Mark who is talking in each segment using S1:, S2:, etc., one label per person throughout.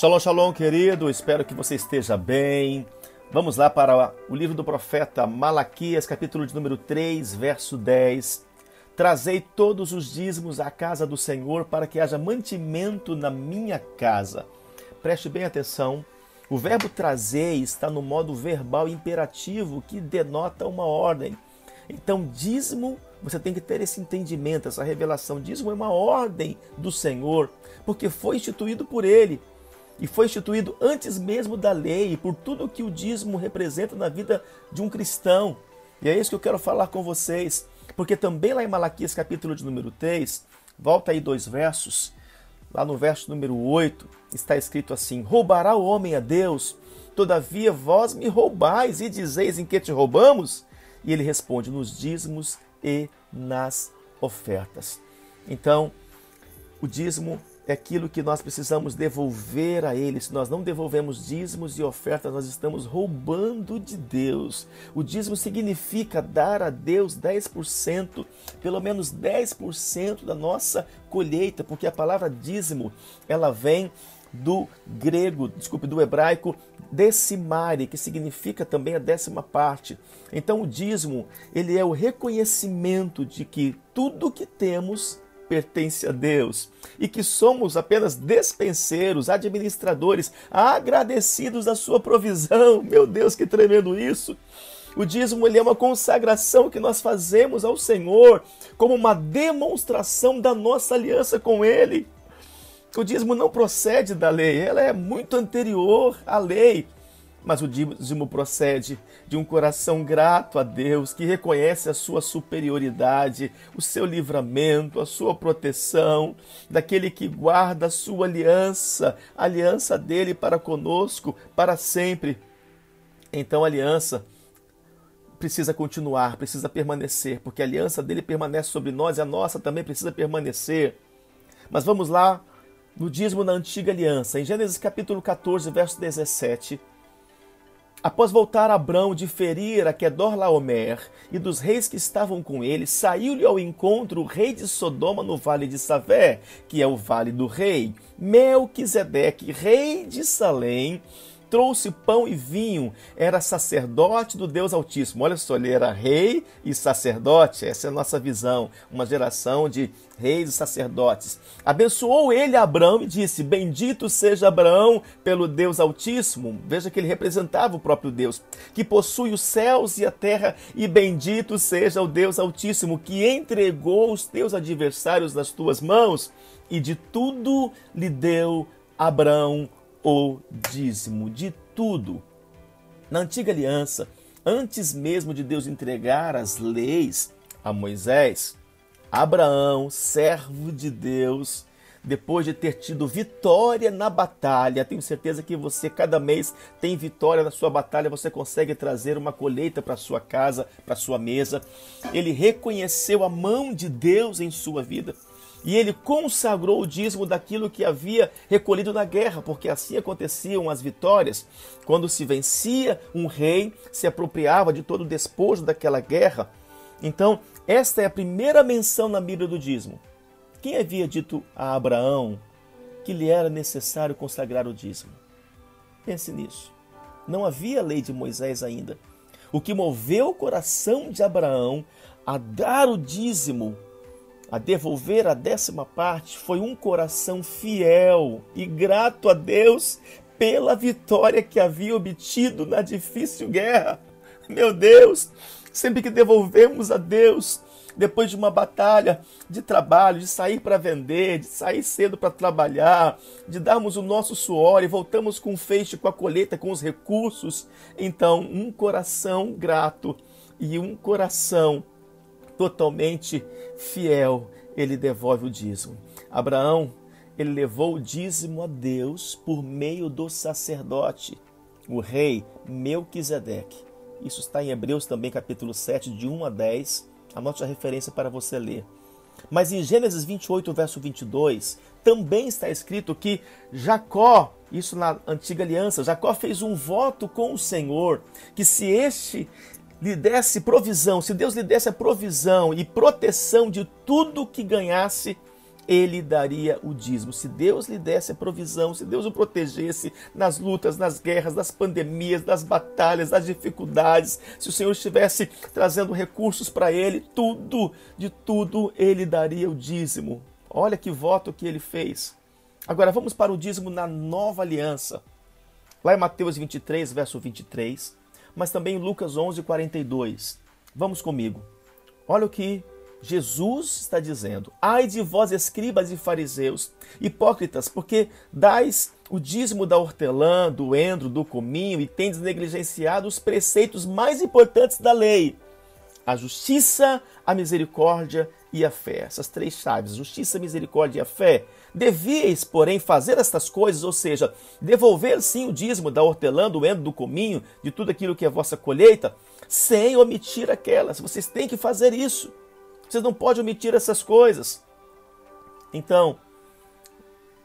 S1: Shalom, shalom, querido. Espero que você esteja bem. Vamos lá para o livro do profeta Malaquias, capítulo de número 3, verso 10. Trazei todos os dízimos à casa do Senhor para que haja mantimento na minha casa. Preste bem atenção. O verbo trazer está no modo verbal imperativo que denota uma ordem. Então, dízimo, você tem que ter esse entendimento, essa revelação. Dízimo é uma ordem do Senhor, porque foi instituído por ele e foi instituído antes mesmo da lei, por tudo que o dízimo representa na vida de um cristão. E é isso que eu quero falar com vocês, porque também lá em Malaquias, capítulo de número 3, volta aí dois versos, lá no verso número 8, está escrito assim: Roubará o homem a Deus, todavia vós me roubais e dizeis em que te roubamos? E ele responde: nos dízimos e nas ofertas. Então, o dízimo é aquilo que nós precisamos devolver a Ele. Se nós não devolvemos dízimos e ofertas, nós estamos roubando de Deus. O dízimo significa dar a Deus 10%, pelo menos 10% da nossa colheita, porque a palavra dízimo, ela vem do grego, desculpe, do hebraico decimare, que significa também a décima parte. Então o dízimo, ele é o reconhecimento de que tudo que temos pertence a Deus e que somos apenas despenseiros, administradores, agradecidos da sua provisão. Meu Deus, que tremendo isso! O dízimo ele é uma consagração que nós fazemos ao Senhor como uma demonstração da nossa aliança com Ele. O dízimo não procede da lei, ela é muito anterior à lei. Mas o dízimo procede de um coração grato a Deus, que reconhece a sua superioridade, o seu livramento, a sua proteção, daquele que guarda a sua aliança, a aliança dele para conosco para sempre. Então a aliança precisa continuar, precisa permanecer, porque a aliança dele permanece sobre nós e a nossa também precisa permanecer. Mas vamos lá no dízimo na antiga aliança, em Gênesis capítulo 14, verso 17. Após voltar Abrão de ferir a Kedorlaomer e dos reis que estavam com ele, saiu-lhe ao encontro o rei de Sodoma no vale de Savé, que é o vale do rei, Melquisedeque, rei de Salém, trouxe pão e vinho, era sacerdote do Deus Altíssimo. Olha só, ele era rei e sacerdote, essa é a nossa visão, uma geração de reis e sacerdotes. Abençoou ele Abraão e disse: Bendito seja Abraão pelo Deus Altíssimo. Veja que ele representava o próprio Deus, que possui os céus e a terra, e bendito seja o Deus Altíssimo, que entregou os teus adversários nas tuas mãos, e de tudo lhe deu Abraão o dízimo de tudo. Na antiga aliança, antes mesmo de Deus entregar as leis a Moisés, Abraão, servo de Deus, depois de ter tido vitória na batalha, tenho certeza que você cada mês tem vitória na sua batalha, você consegue trazer uma colheita para sua casa, para sua mesa. Ele reconheceu a mão de Deus em sua vida e ele consagrou o dízimo daquilo que havia recolhido na guerra, porque assim aconteciam as vitórias. Quando se vencia, um rei se apropriava de todo o despojo daquela guerra. Então, esta é a primeira menção na Bíblia do dízimo. Quem havia dito a Abraão que lhe era necessário consagrar o dízimo? Pense nisso. Não havia lei de Moisés ainda. O que moveu o coração de Abraão a dar o dízimo a devolver a décima parte foi um coração fiel e grato a Deus pela vitória que havia obtido na difícil guerra. Meu Deus, sempre que devolvemos a Deus, depois de uma batalha de trabalho, de sair para vender, de sair cedo para trabalhar, de darmos o nosso suor e voltamos com o feixe, com a colheita, com os recursos, então um coração grato e um coração totalmente fiel, ele devolve o dízimo. Abraão, ele levou o dízimo a Deus por meio do sacerdote, o rei Melquisedeque. Isso está em Hebreus também, capítulo 7, de 1 a 10. Anote a referência para você ler. Mas em Gênesis 28, verso 22, também está escrito que Jacó, isso na antiga aliança, Jacó fez um voto com o Senhor, que se este lhe desse provisão, se Deus lhe desse a provisão e proteção de tudo que ganhasse, ele daria o dízimo. Se Deus lhe desse a provisão, se Deus o protegesse nas lutas, nas guerras, nas pandemias, nas batalhas, nas dificuldades, se o Senhor estivesse trazendo recursos para ele, tudo, de tudo, ele daria o dízimo. Olha que voto que ele fez. Agora vamos para o dízimo na nova aliança. Lá em Mateus 23, verso 23, mas também Lucas 11, 42. Vamos comigo. Olha o que Jesus está dizendo: Ai de vós, escribas e fariseus, hipócritas, porque dais o dízimo da hortelã, do endro, do cominho e tendes negligenciado os preceitos mais importantes da lei: a justiça, a misericórdia e a fé. Essas três chaves: justiça, misericórdia e a fé. Devíeis, porém, fazer estas coisas, ou seja, devolver sim o dízimo da hortelã, do endro, do cominho, de tudo aquilo que é vossa colheita, sem omitir aquelas. Vocês têm que fazer isso. Vocês não podem omitir essas coisas. Então,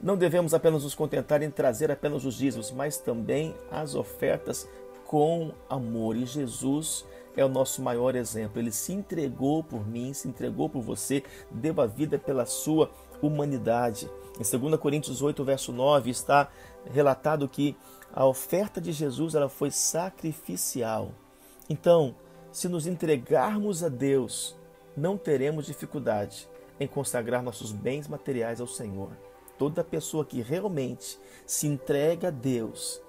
S1: não devemos apenas nos contentar em trazer apenas os dízimos, mas também as ofertas com amor. E Jesus é o nosso maior exemplo. Ele se entregou por mim, se entregou por você, deu a vida pela sua humanidade. Em 2 Coríntios 8, verso 9, está relatado que a oferta de Jesus ela foi sacrificial. Então, se nos entregarmos a Deus, não teremos dificuldade em consagrar nossos bens materiais ao Senhor. Toda pessoa que realmente se entrega a Deus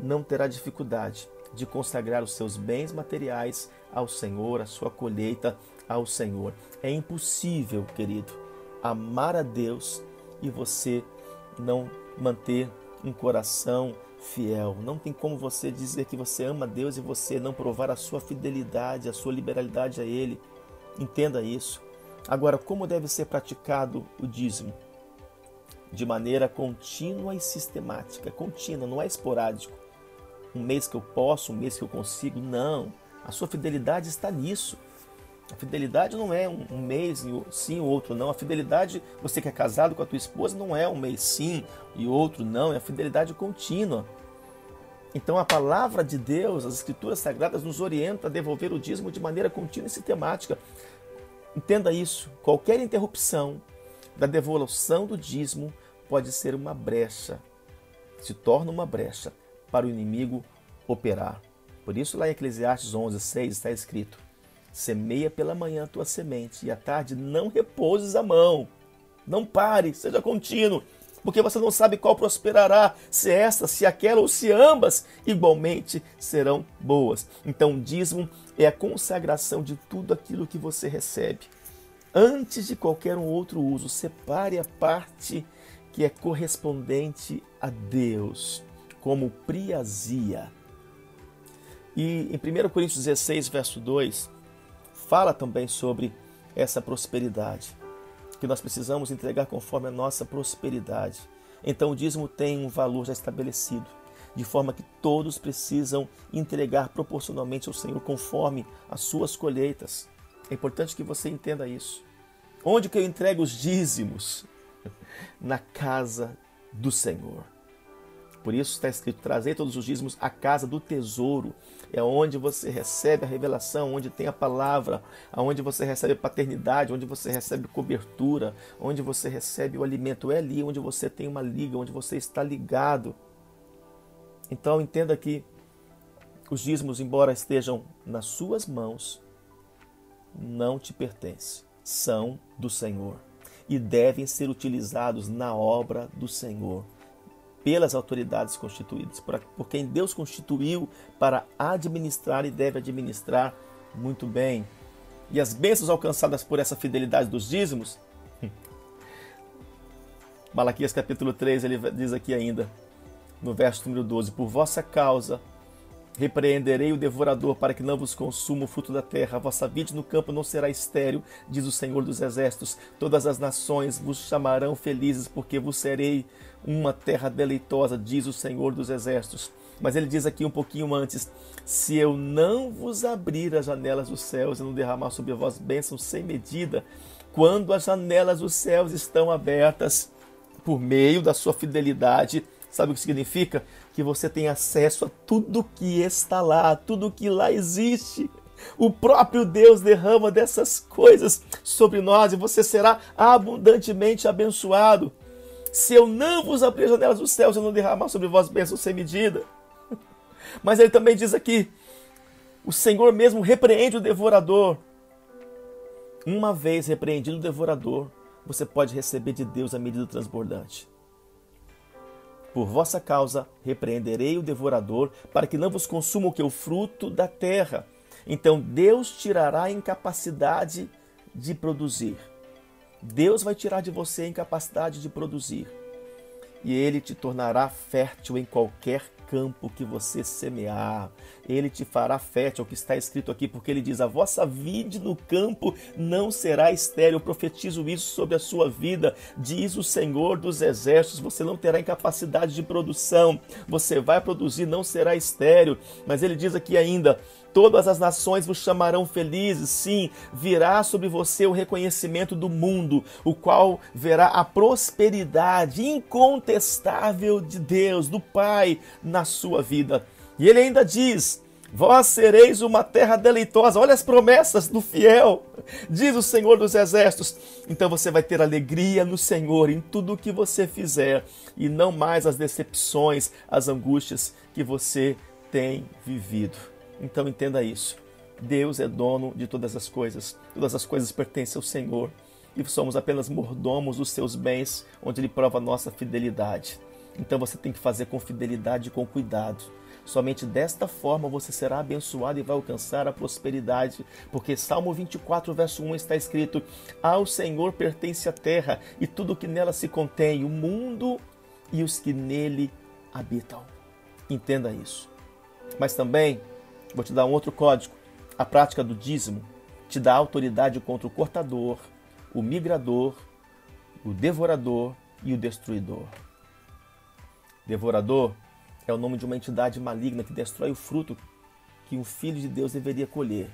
S1: não terá dificuldade de consagrar os seus bens materiais ao Senhor, a sua colheita ao Senhor. É impossível, querido, amar a Deus e você não manter um coração fiel. Não tem como você dizer que você ama Deus e você não provar a sua fidelidade, a sua liberalidade a Ele. Entenda isso. Agora, como deve ser praticado o dízimo? De maneira contínua e sistemática. Contínua, não é esporádico. Um mês que eu posso, um mês que eu consigo. Não. A sua fidelidade está nisso. A fidelidade não é um mês sim, outro não. A fidelidade, você que é casado com a tua esposa, não é um mês sim e outro não. É a fidelidade contínua. Então a palavra de Deus, as escrituras sagradas nos orienta a devolver o dízimo de maneira contínua e sistemática. Entenda isso. Qualquer interrupção da devolução do dízimo pode ser uma brecha, se torna uma brecha para o inimigo operar. Por isso lá em Eclesiastes 11, 6 está escrito: Semeia pela manhã a tua semente e à tarde não repouses a mão. Não pare, seja contínuo porque você não sabe qual prosperará, se esta, se aquela ou se ambas igualmente serão boas. Então, o dízimo é a consagração de tudo aquilo que você recebe. Antes de qualquer um outro uso, separe a parte que é correspondente a Deus, como priazia. E em 1 Coríntios 16, verso 2, fala também sobre essa prosperidade que nós precisamos entregar conforme a nossa prosperidade. Então o dízimo tem um valor já estabelecido, de forma que todos precisam entregar proporcionalmente ao Senhor conforme as suas colheitas. É importante que você entenda isso. Onde que eu entrego os dízimos? Na casa do Senhor. Por isso está escrito: trazei todos os dízimos à casa do tesouro. É onde você recebe a revelação, onde tem a palavra, onde você recebe paternidade, onde você recebe cobertura, onde você recebe o alimento. É ali onde você tem uma liga, onde você está ligado. Então entenda que os dízimos, embora estejam nas suas mãos, não te pertencem, são do Senhor e devem ser utilizados na obra do Senhor pelas autoridades constituídas, por quem Deus constituiu para administrar e deve administrar muito bem. E as bênçãos alcançadas por essa fidelidade dos dízimos, Malaquias capítulo 3, ele diz aqui ainda, no verso número 12: Por vossa causa Repreenderei o devorador para que não vos consuma o fruto da terra. A vossa vide no campo não será estéril, diz o Senhor dos Exércitos. Todas as nações vos chamarão felizes, porque vos serei uma terra deleitosa, diz o Senhor dos Exércitos. Mas ele diz aqui um pouquinho antes: Se eu não vos abrir as janelas dos céus e não derramar sobre vós bênçãos sem medida, quando as janelas dos céus estão abertas por meio da sua fidelidade, sabe o que significa? Que você tem acesso a tudo que está lá, tudo que lá existe. O próprio Deus derrama dessas coisas sobre nós e você será abundantemente abençoado. Se eu não vos abrir as janelas dos céus, eu não derramar sobre vós bênçãos sem medida. Mas ele também diz aqui: o Senhor mesmo repreende o devorador. Uma vez repreendido o devorador, você pode receber de Deus a medida transbordante. Por vossa causa repreenderei o devorador, para que não vos consuma o que o fruto da terra. Então Deus tirará a incapacidade de produzir. Deus vai tirar de você a incapacidade de produzir. E ele te tornará fértil em qualquer campo que você semear, ele te fará fértil, é o que está escrito aqui, porque ele diz: A vossa vide no campo não será estéril. Eu profetizo isso sobre a sua vida, diz o Senhor dos Exércitos. Você não terá incapacidade de produção, você vai produzir, não será estéril. Mas ele diz aqui ainda: Todas as nações vos chamarão felizes, sim, virá sobre você o reconhecimento do mundo, o qual verá a prosperidade incontestável de Deus, do Pai, na sua vida. E ele ainda diz: Vós sereis uma terra deleitosa. Olha as promessas do fiel, diz o Senhor dos Exércitos. Então você vai ter alegria no Senhor em tudo o que você fizer e não mais as decepções, as angústias que você tem vivido. Então entenda isso. Deus é dono de todas as coisas. Todas as coisas pertencem ao Senhor. E somos apenas mordomos dos seus bens, onde Ele prova a nossa fidelidade. Então você tem que fazer com fidelidade e com cuidado. Somente desta forma você será abençoado e vai alcançar a prosperidade, porque Salmo 24, verso 1 está escrito: Ao Senhor pertence a terra e tudo o que nela se contém, o mundo e os que nele habitam. Entenda isso. Mas também Vou te dar um outro código. A prática do dízimo te dá autoridade contra o cortador, o migrador, o devorador e o destruidor. Devorador é o nome de uma entidade maligna que destrói o fruto que um filho de Deus deveria colher.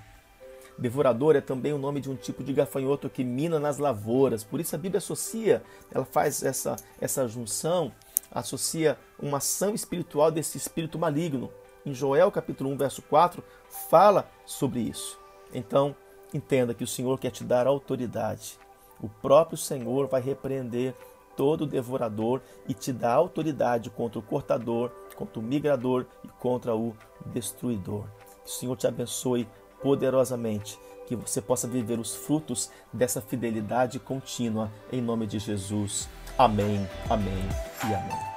S1: Devorador é também o nome de um tipo de gafanhoto que mina nas lavouras. Por isso a Bíblia associa, ela faz essa, essa junção, associa uma ação espiritual desse espírito maligno em Joel capítulo 1, verso 4, fala sobre isso. Então, entenda que o Senhor quer te dar autoridade. O próprio Senhor vai repreender todo devorador e te dá autoridade contra o cortador, contra o migrador e contra o destruidor. Que o Senhor te abençoe poderosamente, que você possa viver os frutos dessa fidelidade contínua em nome de Jesus. Amém, amém e amém.